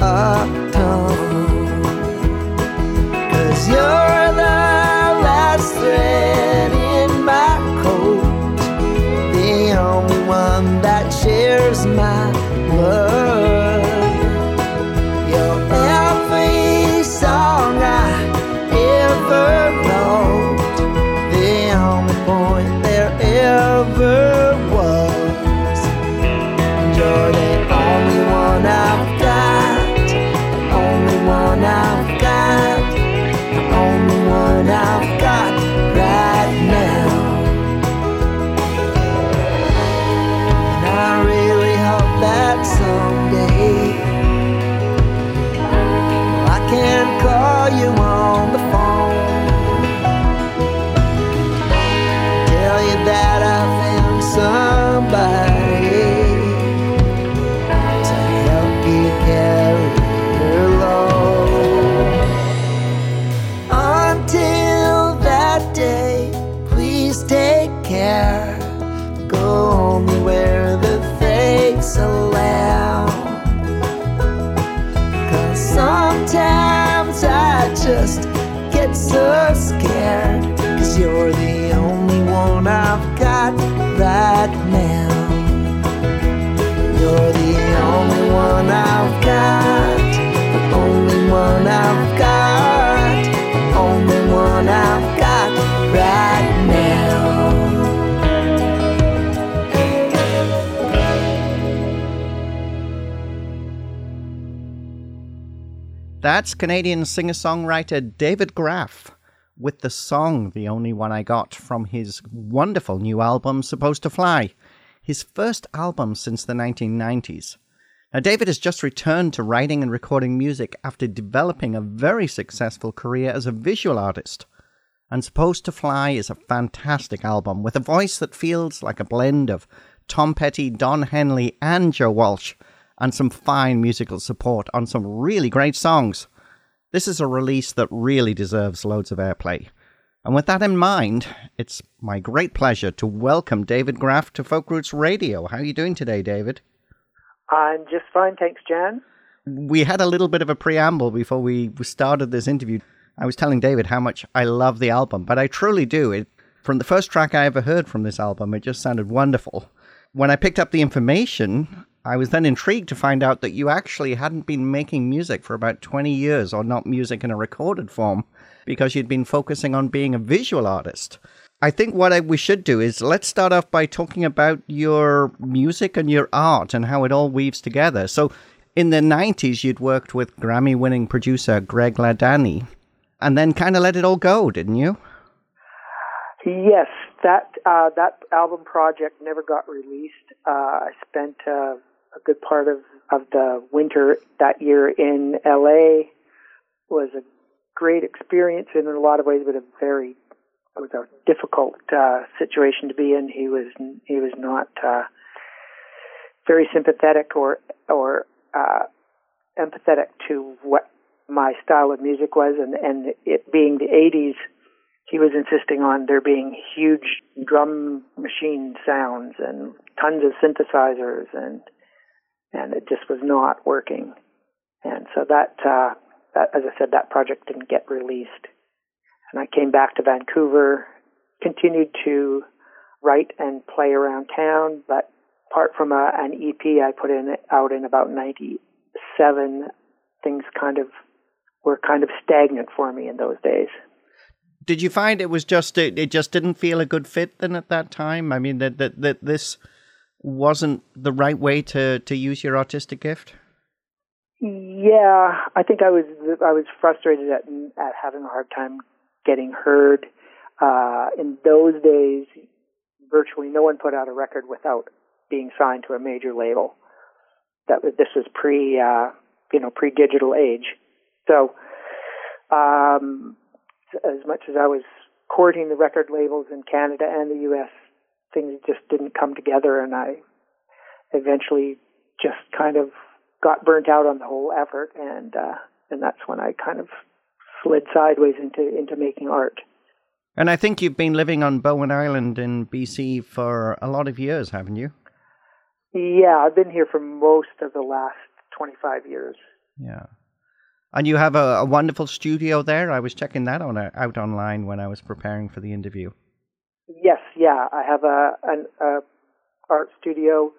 weighs That's Canadian singer songwriter David Graff with the song The Only One I Got from his wonderful new album Supposed to Fly, his first album since the 1990s. Now, David has just returned to writing and recording music after developing a very successful career as a visual artist. And Supposed to Fly is a fantastic album with a voice that feels like a blend of Tom Petty, Don Henley, and Joe Walsh, and some fine musical support on some really great songs. This is a release that really deserves loads of airplay. And with that in mind, it's my great pleasure to welcome David Graff to Folk Roots Radio. How are you doing today, David? I'm just fine, thanks, Jan. We had a little bit of a preamble before we started this interview. I was telling David how much I love the album, but I truly do. It from the first track I ever heard from this album, it just sounded wonderful. When I picked up the information, I was then intrigued to find out that you actually hadn't been making music for about 20 years, or not music in a recorded form, because you'd been focusing on being a visual artist. I think what I, we should do is let's start off by talking about your music and your art and how it all weaves together. So, in the 90s, you'd worked with Grammy winning producer Greg Ladanyi, and then kind of let it all go, didn't you? Yes, that uh, that album project never got released. Uh, I spent uh, a good part of, of the winter that year in LA. Was a great experience in a lot of ways, but a very it was a difficult uh, situation to be in. He was he was not uh, very sympathetic or or uh, empathetic to what my style of music was, and and it being the '80s, he was insisting on there being huge drum machine sounds and tons of synthesizers and and it just was not working. And so that, uh, that, as I said, that project didn't get released. And I came back to Vancouver, continued to write and play around town, but apart from a, an EP I put in out in about '97, things kind of were kind of stagnant for me in those days. Did you find it was just it, it just didn't feel a good fit then at that time? I mean that that that this wasn't the right way to to use your artistic gift. Yeah, I think I was I was frustrated at at having a hard time getting heard. Uh, in those days, virtually no one put out a record without being signed to a major label. That this was pre, uh, you know, pre-digital age. So, um, as much as I was courting the record labels in Canada and the U.S., things just didn't come together, and I eventually just kind of got burnt out on the whole effort, and uh, and that's when I kind of slid sideways into into making art. And I think you've been living on Bowen Island in BC for a lot of years, haven't you? Yeah, I've been here for most of the last 25 years. Yeah. And you have a, a wonderful studio there. I was checking that on out online when I was preparing for the interview. Yes, yeah, I have a an a art studio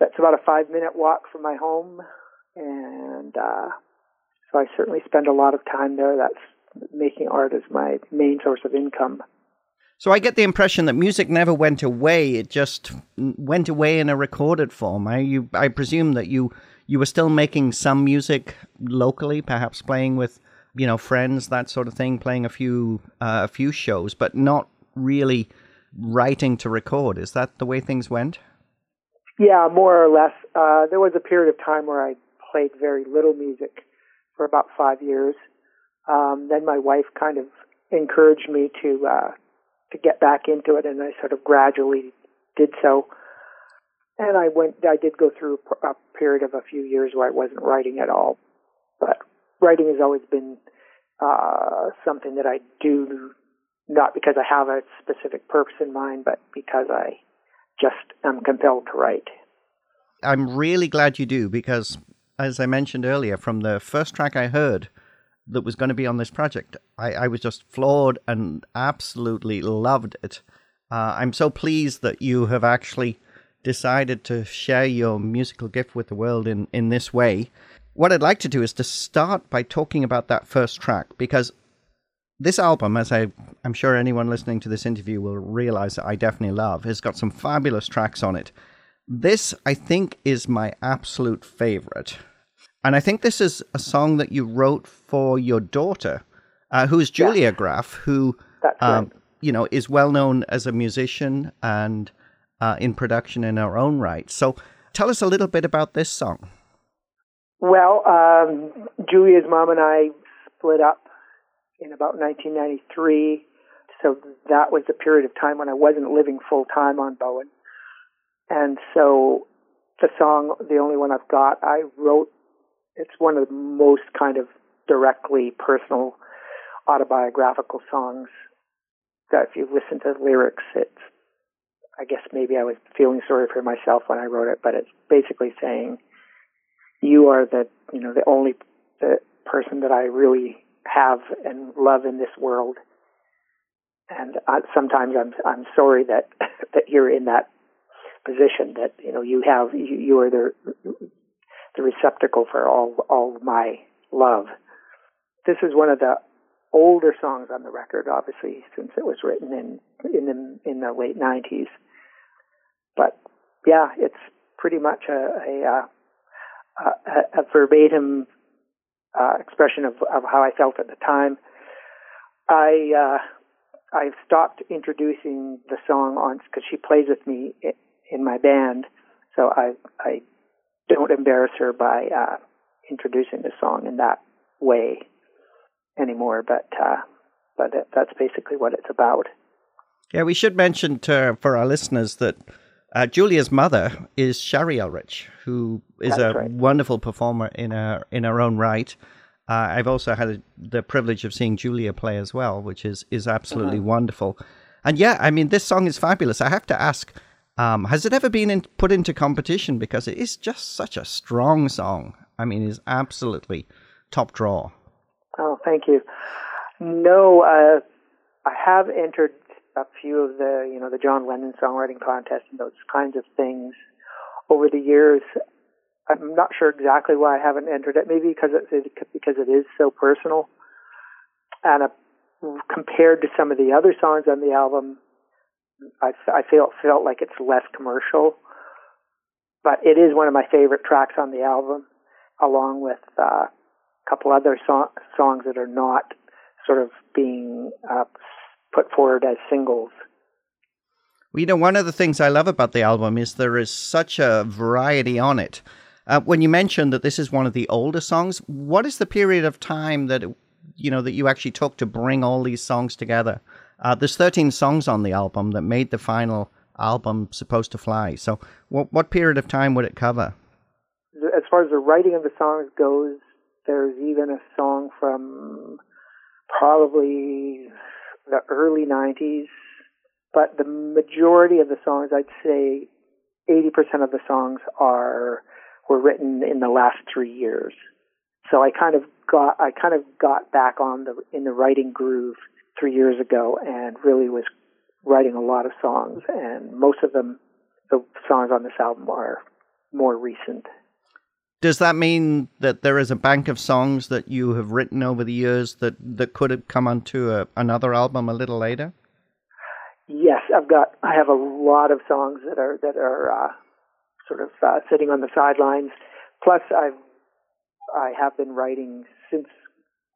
that's about a five minute walk from my home, and uh, so I certainly spend a lot of time there. That's making art as my main source of income. So I get the impression that music never went away; it just went away in a recorded form. I you I presume that you you were still making some music locally, perhaps playing with you know friends, that sort of thing, playing a few uh, a few shows, but not really writing to record. Is that the way things went? Yeah, more or less. Uh, there was a period of time where I played very little music for about five years. Um, then my wife kind of encouraged me to uh, to get back into it, and I sort of gradually did so. And I went, I did go through a period of a few years where I wasn't writing at all, but writing has always been uh, something that I do not because I have a specific purpose in mind, but because I just am compelled to write. I'm really glad you do because, as I mentioned earlier, from the first track I heard that was going to be on this project, I, I was just floored and absolutely loved it. Uh, I'm so pleased that you have actually decided to share your musical gift with the world in, in this way. What I'd like to do is to start by talking about that first track because this album, as I, I'm sure anyone listening to this interview will realize that I definitely love, has got some fabulous tracks on it. This, I think, is my absolute favorite. And I think this is a song that you wrote for your daughter, uh, who is Julia yeah. Graff, who, um, you know, is well known as a musician and uh, in production in her own right. So tell us a little bit about this song. Well, um, Julia's mom and I split up in about 1993. So that was the period of time when I wasn't living full time on Bowen. And so the song, the only one I've got, I wrote, it's one of the most kind of directly personal autobiographical songs that if you listen to the lyrics, it's, I guess maybe I was feeling sorry for myself when I wrote it, but it's basically saying, you are the, you know, the only the person that I really have and love in this world. And I, sometimes I'm I'm sorry that that you're in that position that you know you have you, you are the the receptacle for all all my love. This is one of the older songs on the record, obviously, since it was written in in the in the late '90s. But yeah, it's pretty much a a, uh, a, a verbatim uh, expression of, of how I felt at the time. I uh, I've stopped introducing the song on because she plays with me in my band, so I I don't embarrass her by uh, introducing the song in that way anymore. But uh, but that's basically what it's about. Yeah, we should mention to, for our listeners that uh, Julia's mother is Shari Ulrich, who is That's a right. wonderful performer in her in her own right. Uh, I've also had the privilege of seeing Julia play as well, which is is absolutely Uh-huh. wonderful. And yeah, I mean, this song is fabulous. I have to ask, Um, has it ever been in, put into competition? Because it is just such a strong song. I mean, it is absolutely top draw. Oh, thank you. No, uh, I have entered a few of the, you know, the John Lennon songwriting contest and those kinds of things over the years. I'm not sure exactly why I haven't entered it. Maybe because it because it is so personal, and uh, compared to some of the other songs on the album, I, I felt felt like it's less commercial. But it is one of my favorite tracks on the album, along with uh, a couple other so- songs that are not sort of being uh, put forward as singles. Well, you know, one of the things I love about the album is there is such a variety on it. Uh, when you mentioned that this is one of the older songs, what is the period of time that you know that you actually took to bring all these songs together? Uh, there's 13 songs on the album that made the final album supposed to fly. So, what what period of time would it cover? As far as the writing of the songs goes, there's even a song from probably the early 90s, but the majority of the songs, I'd say 80% of the songs are were written in the last three years. So I kind of got I kind of got back on the in the writing groove three years ago and really was writing a lot of songs and most of them the songs on this album are more recent. Does that mean that there is a bank of songs that you have written over the years that, that could have come onto a, another album a little later? Yes, I've got. I have a lot of songs that are that are uh, sort of uh, sitting on the sidelines. Plus, I've I have been writing since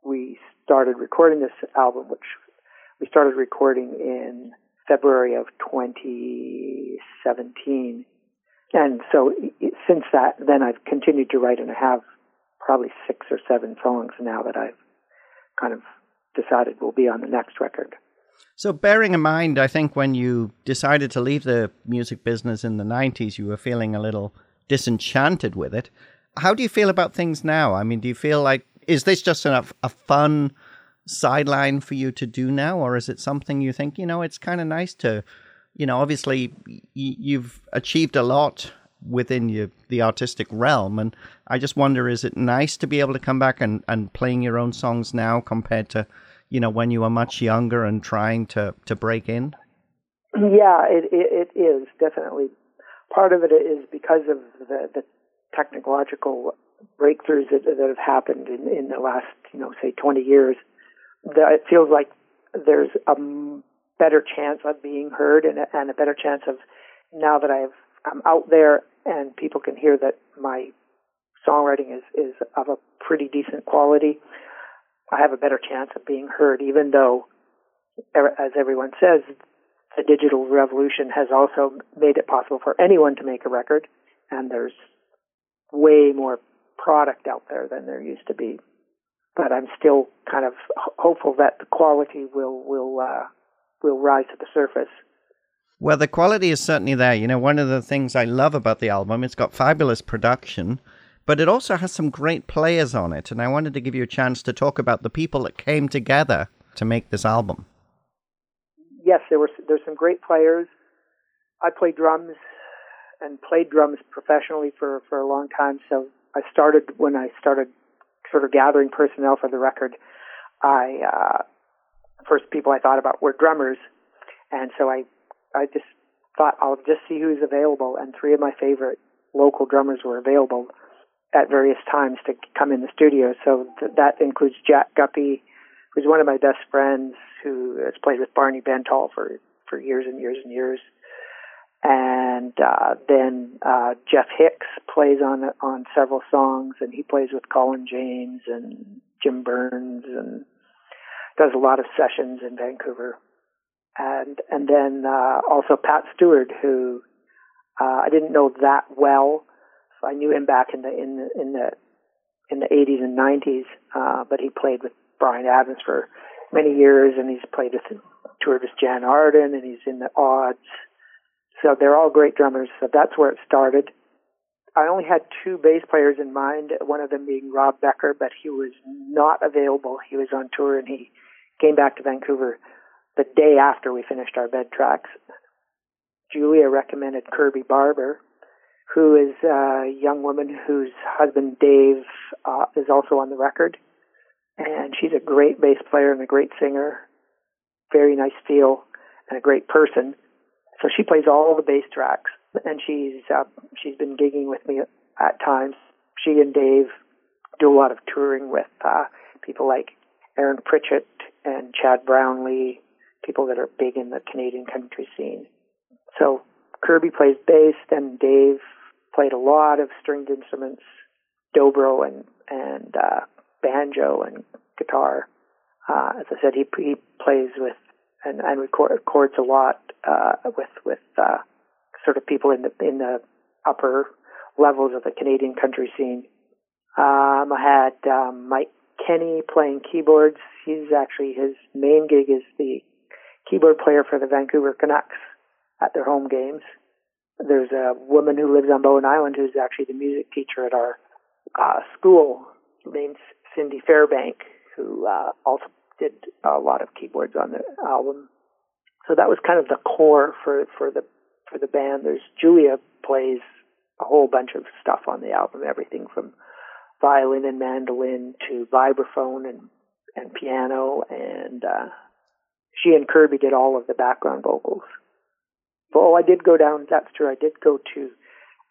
we started recording this album, which we started recording in February of 2017. And so since that, then I've continued to write and I have probably six or seven songs now that I've kind of decided will be on the next record. So, bearing in mind, I think when you decided to leave the music business in the 90s, you were feeling a little disenchanted with it. How do you feel about things now? I mean, do you feel like, is this just a, a fun sideline for you to do now, or is it something you think, you know, it's kind of nice to, you know, obviously y- you've achieved a lot within your, the artistic realm, and I just wonder, is it nice to be able to come back and, and playing your own songs now compared to, you know, when you were much younger and trying to, to break in? Yeah, it, it, it is definitely. Part of it is because of the, the technological breakthroughs that, that have happened in, in the last, you know, say 20 years that it feels like there's a better chance of being heard and a, and a better chance of now that I've I'm out there and people can hear that my songwriting is is of a pretty decent quality. I have a better chance of being heard, even though, as everyone says, the digital revolution has also made it possible for anyone to make a record, and there's way more product out there than there used to be but I'm still kind of hopeful that the quality will will uh, will rise to the surface. Well, the quality is certainly there. You know, one of the things I love about the album, it's got fabulous production, but it also has some great players on it. And I wanted to give you a chance to talk about the people that came together to make this album. Yes, there were there's some great players. I played drums and played drums professionally for for a long time. So I started when I started sort of gathering personnel for the record, I uh, first people I thought about were drummers, and so I I just thought I'll just see who's available, and three of my favorite local drummers were available at various times to come in the studio. So th- that includes Jack Guppy, who's one of my best friends, who has played with Barney Bentall for for years and years and years. And uh, then uh, Jeff Hicks plays on on several songs, and he plays with Colin James and Jim Byrnes, and does a lot of sessions in Vancouver. And and then uh, also Pat Stewart, who uh, I didn't know that well. So I knew him back in the in the in the in the 80s and 90s, uh, but he played with Bryan Adams for many years, and he's played with toured with Jann Arden, and he's in the Odds so they're all great drummers. So that's where it started. I only had two bass players in mind, one of them being Rob Becker, but he was not available. He was on tour and he came back to Vancouver the day after we finished our bed tracks. Julia recommended Kirby Barber, who is a young woman whose husband Dave uh, is also on the record, and she's a great bass player and a great singer, very nice feel, and a great person. So she plays all the bass tracks, and she's uh, she's been gigging with me at times. She and Dave do a lot of touring with uh, people like Aaron Pritchett and Chad Brownlee, people that are big in the Canadian country scene. So Kirby plays bass, then Dave played a lot of stringed instruments, dobro and and uh, banjo and guitar. Uh, as I said, he he plays with and and record, records a lot uh, with with uh, sort of people in the in the upper levels of the Canadian country scene. Um, I had um, Mike Kenny playing keyboards. He's actually his main gig is the keyboard player for the Vancouver Canucks at their home games. There's a woman who lives on Bowen Island who's actually the music teacher at our uh, school named Cindy Fairbank, who uh, also did a lot of keyboards on the album. So that was kind of the core for for the for the band. There's Julia plays a whole bunch of stuff on the album, everything from violin and mandolin to vibraphone and and piano, and uh, she and Kirby did all of the background vocals. Oh, I did go down. That's true. I did go to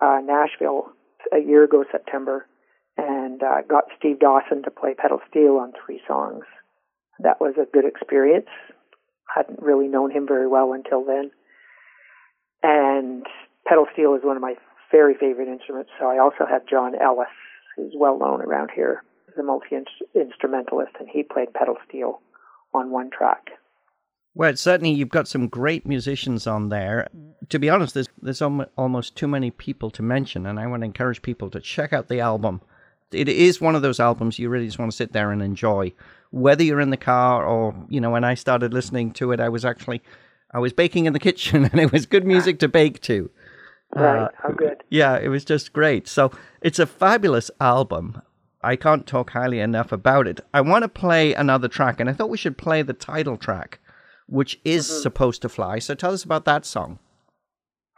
uh, Nashville a year ago, September, and uh, got Steve Dawson to play pedal steel on three songs. That was a good experience. Hadn't really known him very well until then. And pedal steel is one of my very favorite instruments. So I also have John Ellis, who's well known around here as a multi instrumentalist, and he played pedal steel on one track. Well, certainly you've got some great musicians on there. To be honest, there's there's almost too many people to mention, and I want to encourage people to check out the album. It is one of those albums you really just want to sit there and enjoy, whether you're in the car or you know. When I started listening to it, I was actually I was baking in the kitchen, and it was good music to bake to. Right, uh, how good. Yeah, it was just great. So it's a fabulous album. I can't talk highly enough about it. I want to play another track, and I thought we should play the title track which is mm-hmm. supposed to fly. So tell us about that song.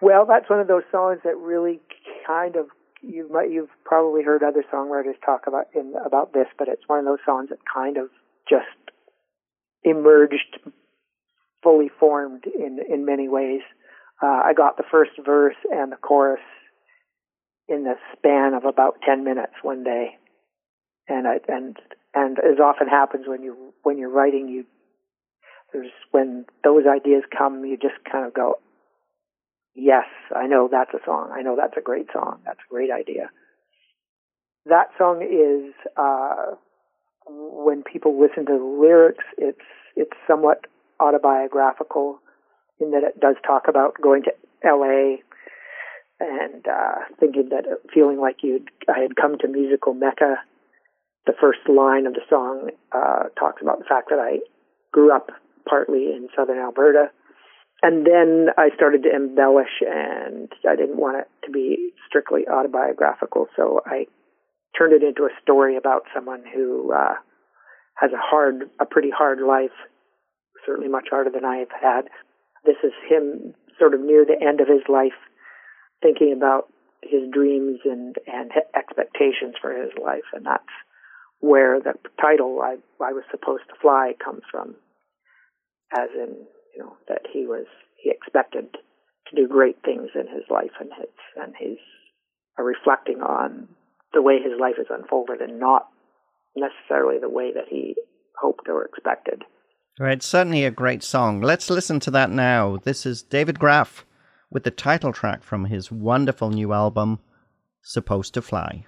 Well, that's one of those songs that really kind of you might you've probably heard other songwriters talk about in about this, but it's one of those songs that kind of just emerged fully formed in in many ways. Uh, I got the first verse and the chorus in the span of about ten minutes one day, and I, and and as often happens when you when you're writing, you there's when those ideas come, you just kind of go, yes, I know that's a song. I know that's a great song. That's a great idea. That song is, uh, when people listen to the lyrics, it's, it's somewhat autobiographical in that it does talk about going to LA and, uh, thinking that feeling like you'd, I had come to musical Mecca. The first line of the song, uh, talks about the fact that I grew up partly in southern Alberta. And then I started to embellish, and I didn't want it to be strictly autobiographical, so I turned it into a story about someone who uh, has a hard, a pretty hard life, certainly much harder than I have had. This is him sort of near the end of his life, thinking about his dreams and and expectations for his life, and that's where the title "I I was supposed to fly" comes from as in you know that he was he expected to do great things in his life and his and he's reflecting on the way his life has unfolded and not necessarily the way that he hoped or expected. Right, certainly a great song. Let's listen to that now. This is David Graff with the title track from his wonderful new album, Supposed to Fly.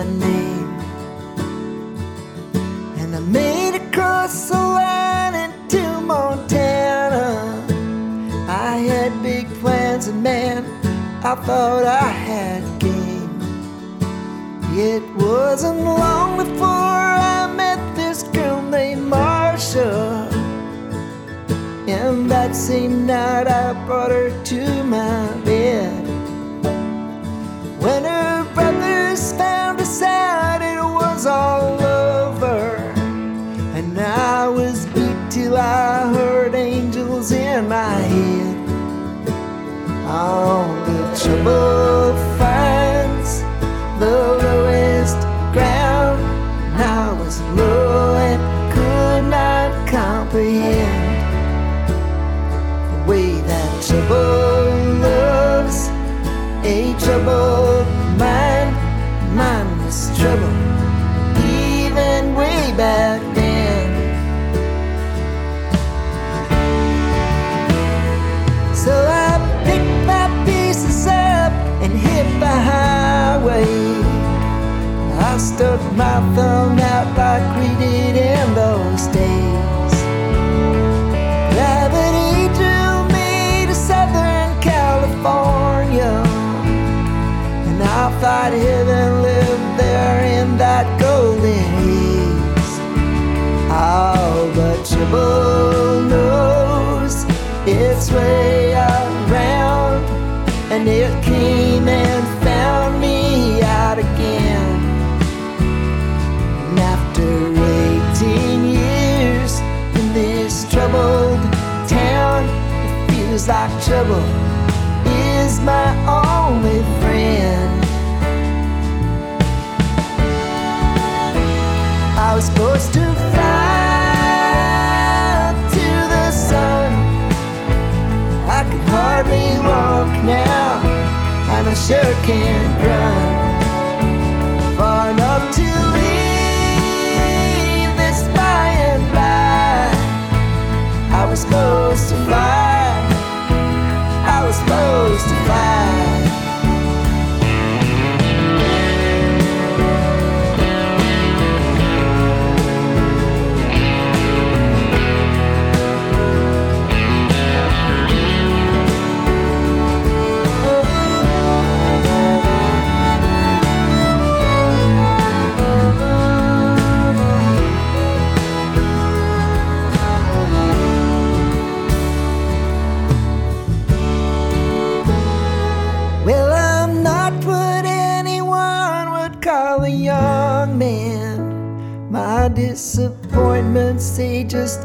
my name. And I made it cross the line into Montana. I had big plans, and man, I thought I had game. It wasn't long before I met this girl named Marsha. And that same night I brought her to my bed. When her said it was all over. And I was beat till I heard angels.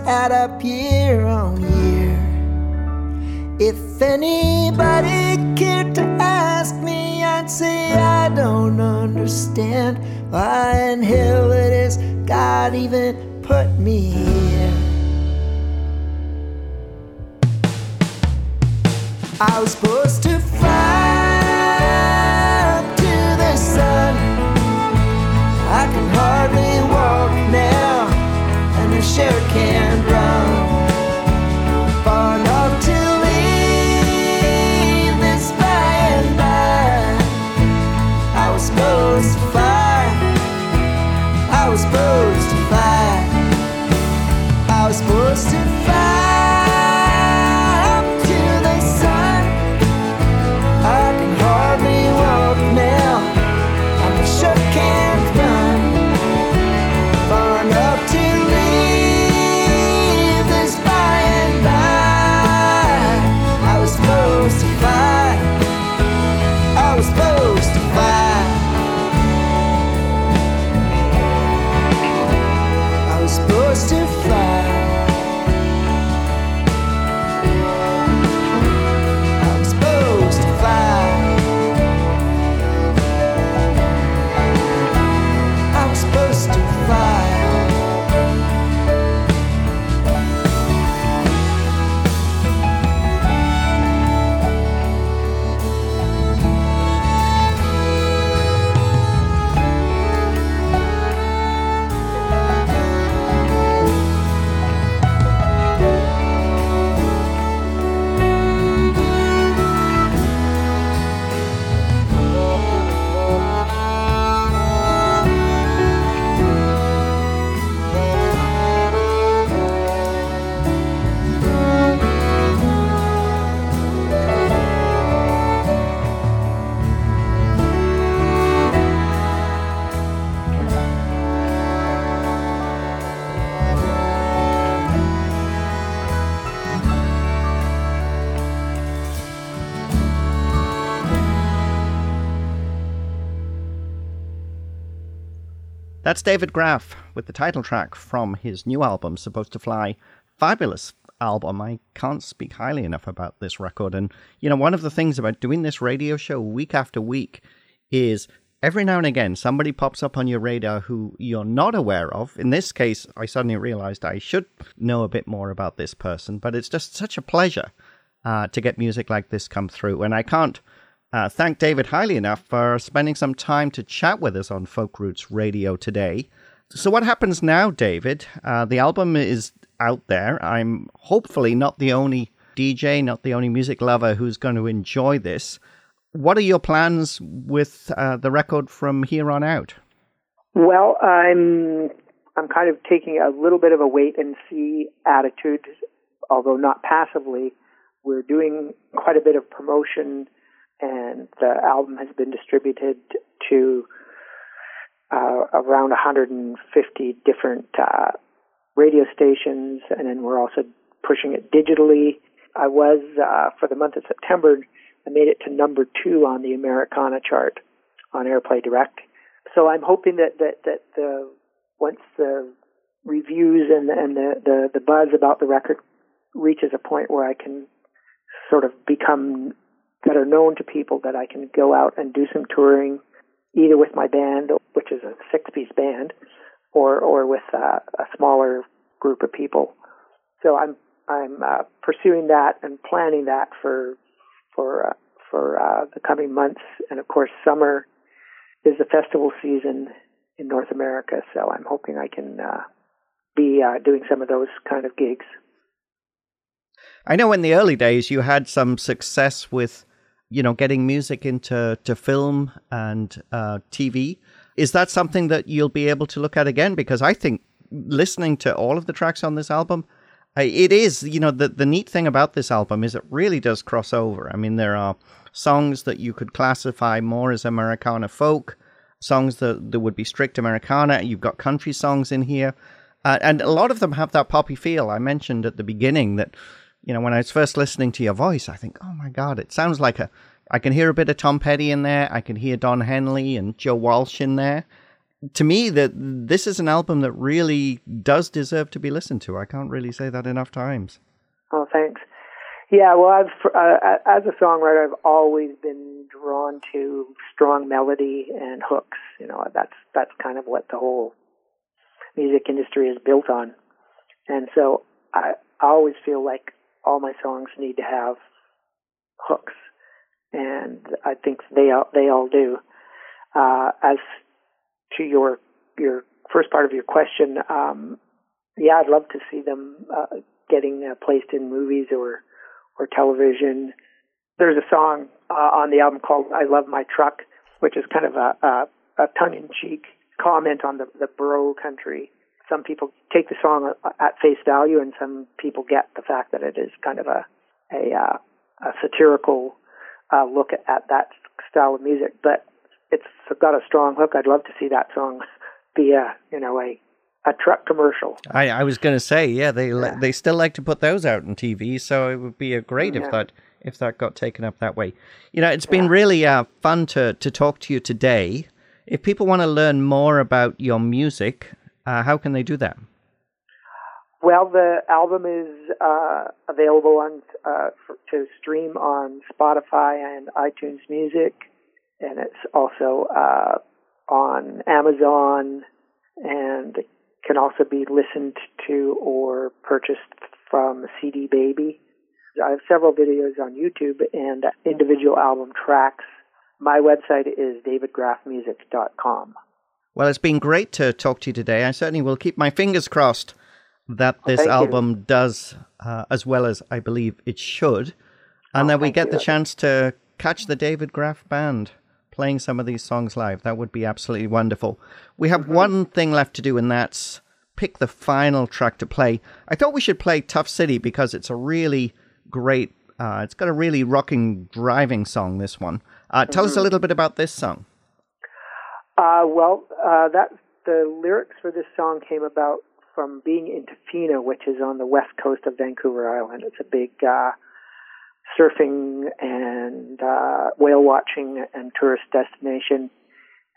add up year on year. If anybody cared to ask me, I'd say I don't understand why in hell it is God even put me here. I was That's David Graff with the title track from his new album, Supposed to Fly. Fabulous album. I can't speak highly enough about this record. And, you know, one of the things about doing this radio show week after week is every now and again somebody pops up on your radar who you're not aware of. In this case, I suddenly realized I should know a bit more about this person, but it's just such a pleasure uh, to get music like this come through. And I can't uh, thank David highly enough for spending some time to chat with us on Folk Roots Radio today. So, what happens now, David? Uh, the album is out there. I'm hopefully not the only DJ, not the only music lover who's going to enjoy this. What are your plans with uh, the record from here on out? Well, I'm I'm kind of taking a little bit of a wait and see attitude, although not passively. We're doing quite a bit of promotion, and the album has been distributed to uh, around 150 different uh, radio stations, and then we're also pushing it digitally. I was, uh, for the month of September, I made it to number two on the Americana chart on AirPlay Direct. So I'm hoping that, that, that the, once the reviews and, and the, the, the buzz about the record reaches a point where I can sort of become better known to people, that I can go out and do some touring, either with my band, which is a six piece band, or or with uh, a smaller group of people. So I'm I'm uh, pursuing that and planning that for for uh, for uh, the coming months. And of course, summer is the festival season in North America. So I'm hoping I can uh, be uh, doing some of those kind of gigs. I know in the early days you had some success with, you know, getting music into to film and uh, TV. Is that something that you'll be able to look at again? Because I think listening to all of the tracks on this album, it is, you know, the, the neat thing about this album is it really does cross over. I mean, there are songs that you could classify more as Americana folk, songs that, that would be strict Americana. You've got country songs in here. Uh, and a lot of them have that poppy feel. I mentioned at the beginning that, you know, when I was first listening to your voice, I think, oh my God, it sounds like a I can hear a bit of Tom Petty in there. I can hear Don Henley and Joe Walsh in there. To me, that this is an album that really does deserve to be listened to. I can't really say that enough times. Oh, thanks. Yeah, well, I've uh, as a songwriter, I've always been drawn to strong melody and hooks. You know, that's that's kind of what the whole music industry is built on. And so I, I always feel like all my songs need to have hooks and I think they all, they all do. Uh, as to your your first part of your question, um, yeah, I'd love to see them uh, getting uh, placed in movies or or television. There's a song uh, on the album called "I Love My Truck," which is kind of a, a, a tongue-in-cheek comment on the the bro country. Some people take the song at face value, and some people get the fact that it is kind of a a, uh, a satirical uh, look at, at that style of music. But it's got a strong hook. I'd love to see that song be a you know a a truck commercial. I, I was going to say, yeah, they yeah. they still like to put those out on TV, so it would be a great yeah. if that if that got taken up that way. You know, it's been really uh, fun to to talk to you today. If people want to learn more about your music, uh, how can they do that? Well, the album is uh, available on uh, for, to stream on Spotify and iTunes Music, and it's also uh, on Amazon, and can also be listened to or purchased from CD Baby. I have several videos on YouTube and individual album tracks. My website is davidgraffmusic.com. Well, it's been great to talk to you today. I certainly will keep my fingers crossed that this oh, album you. does uh, as well as I believe it should, and oh, that we get you. the chance to catch the David Graff band playing some of these songs live. That would be absolutely wonderful. We have mm-hmm. one thing left to do, and that's pick the final track to play. I thought we should play Tough City because it's a really great. Uh, it's got a really rocking driving song. This one. Uh, tell mm-hmm. us a mm-hmm. little bit about this song. Uh, well, uh, that the lyrics for this song came about from being in Tofino, which is on the west coast of Vancouver Island. It's a big uh, surfing and uh, whale watching and tourist destination.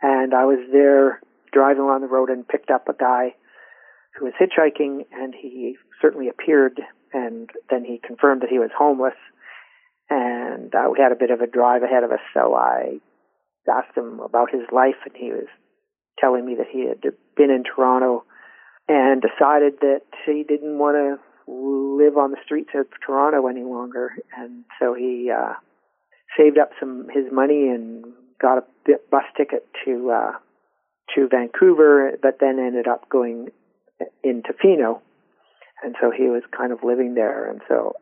And I was there driving along the road and picked up a guy who was hitchhiking, and he certainly appeared, and then he confirmed that he was homeless. And uh, we had a bit of a drive ahead of us, so I asked him about his life, and he was telling me that he had been in Toronto and decided that he didn't want to live on the streets of Toronto any longer, and so he uh, saved up some his money and got a bus ticket to uh, to Vancouver, but then ended up going to Tofino, and so he was kind of living there, and so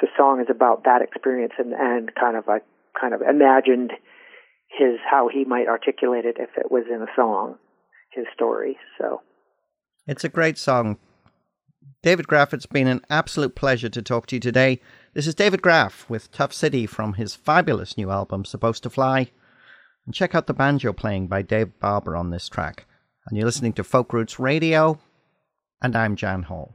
the song is about that experience and and kind of I kind of imagined his how he might articulate it if it was in a song, his story. So it's a great song. David Graff, it's been an absolute pleasure to talk to you today. This is David Graff with Tough City from his fabulous new album, Supposed to Fly. And check out the banjo playing by Dave Barber on this track. And you're listening to Folk Roots Radio, and I'm Jan Hall.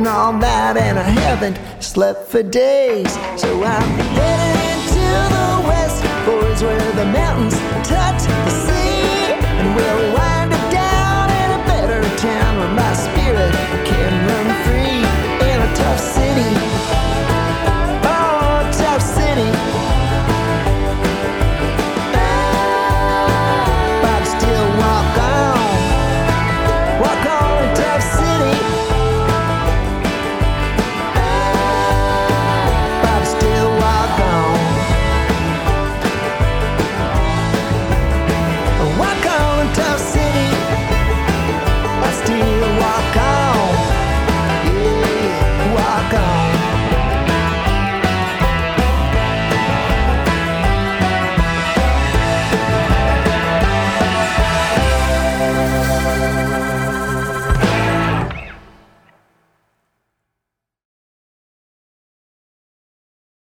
and all night, and I haven't slept for days. So I'm headed into the west, boys, where the mountains touch the sea, and we'll.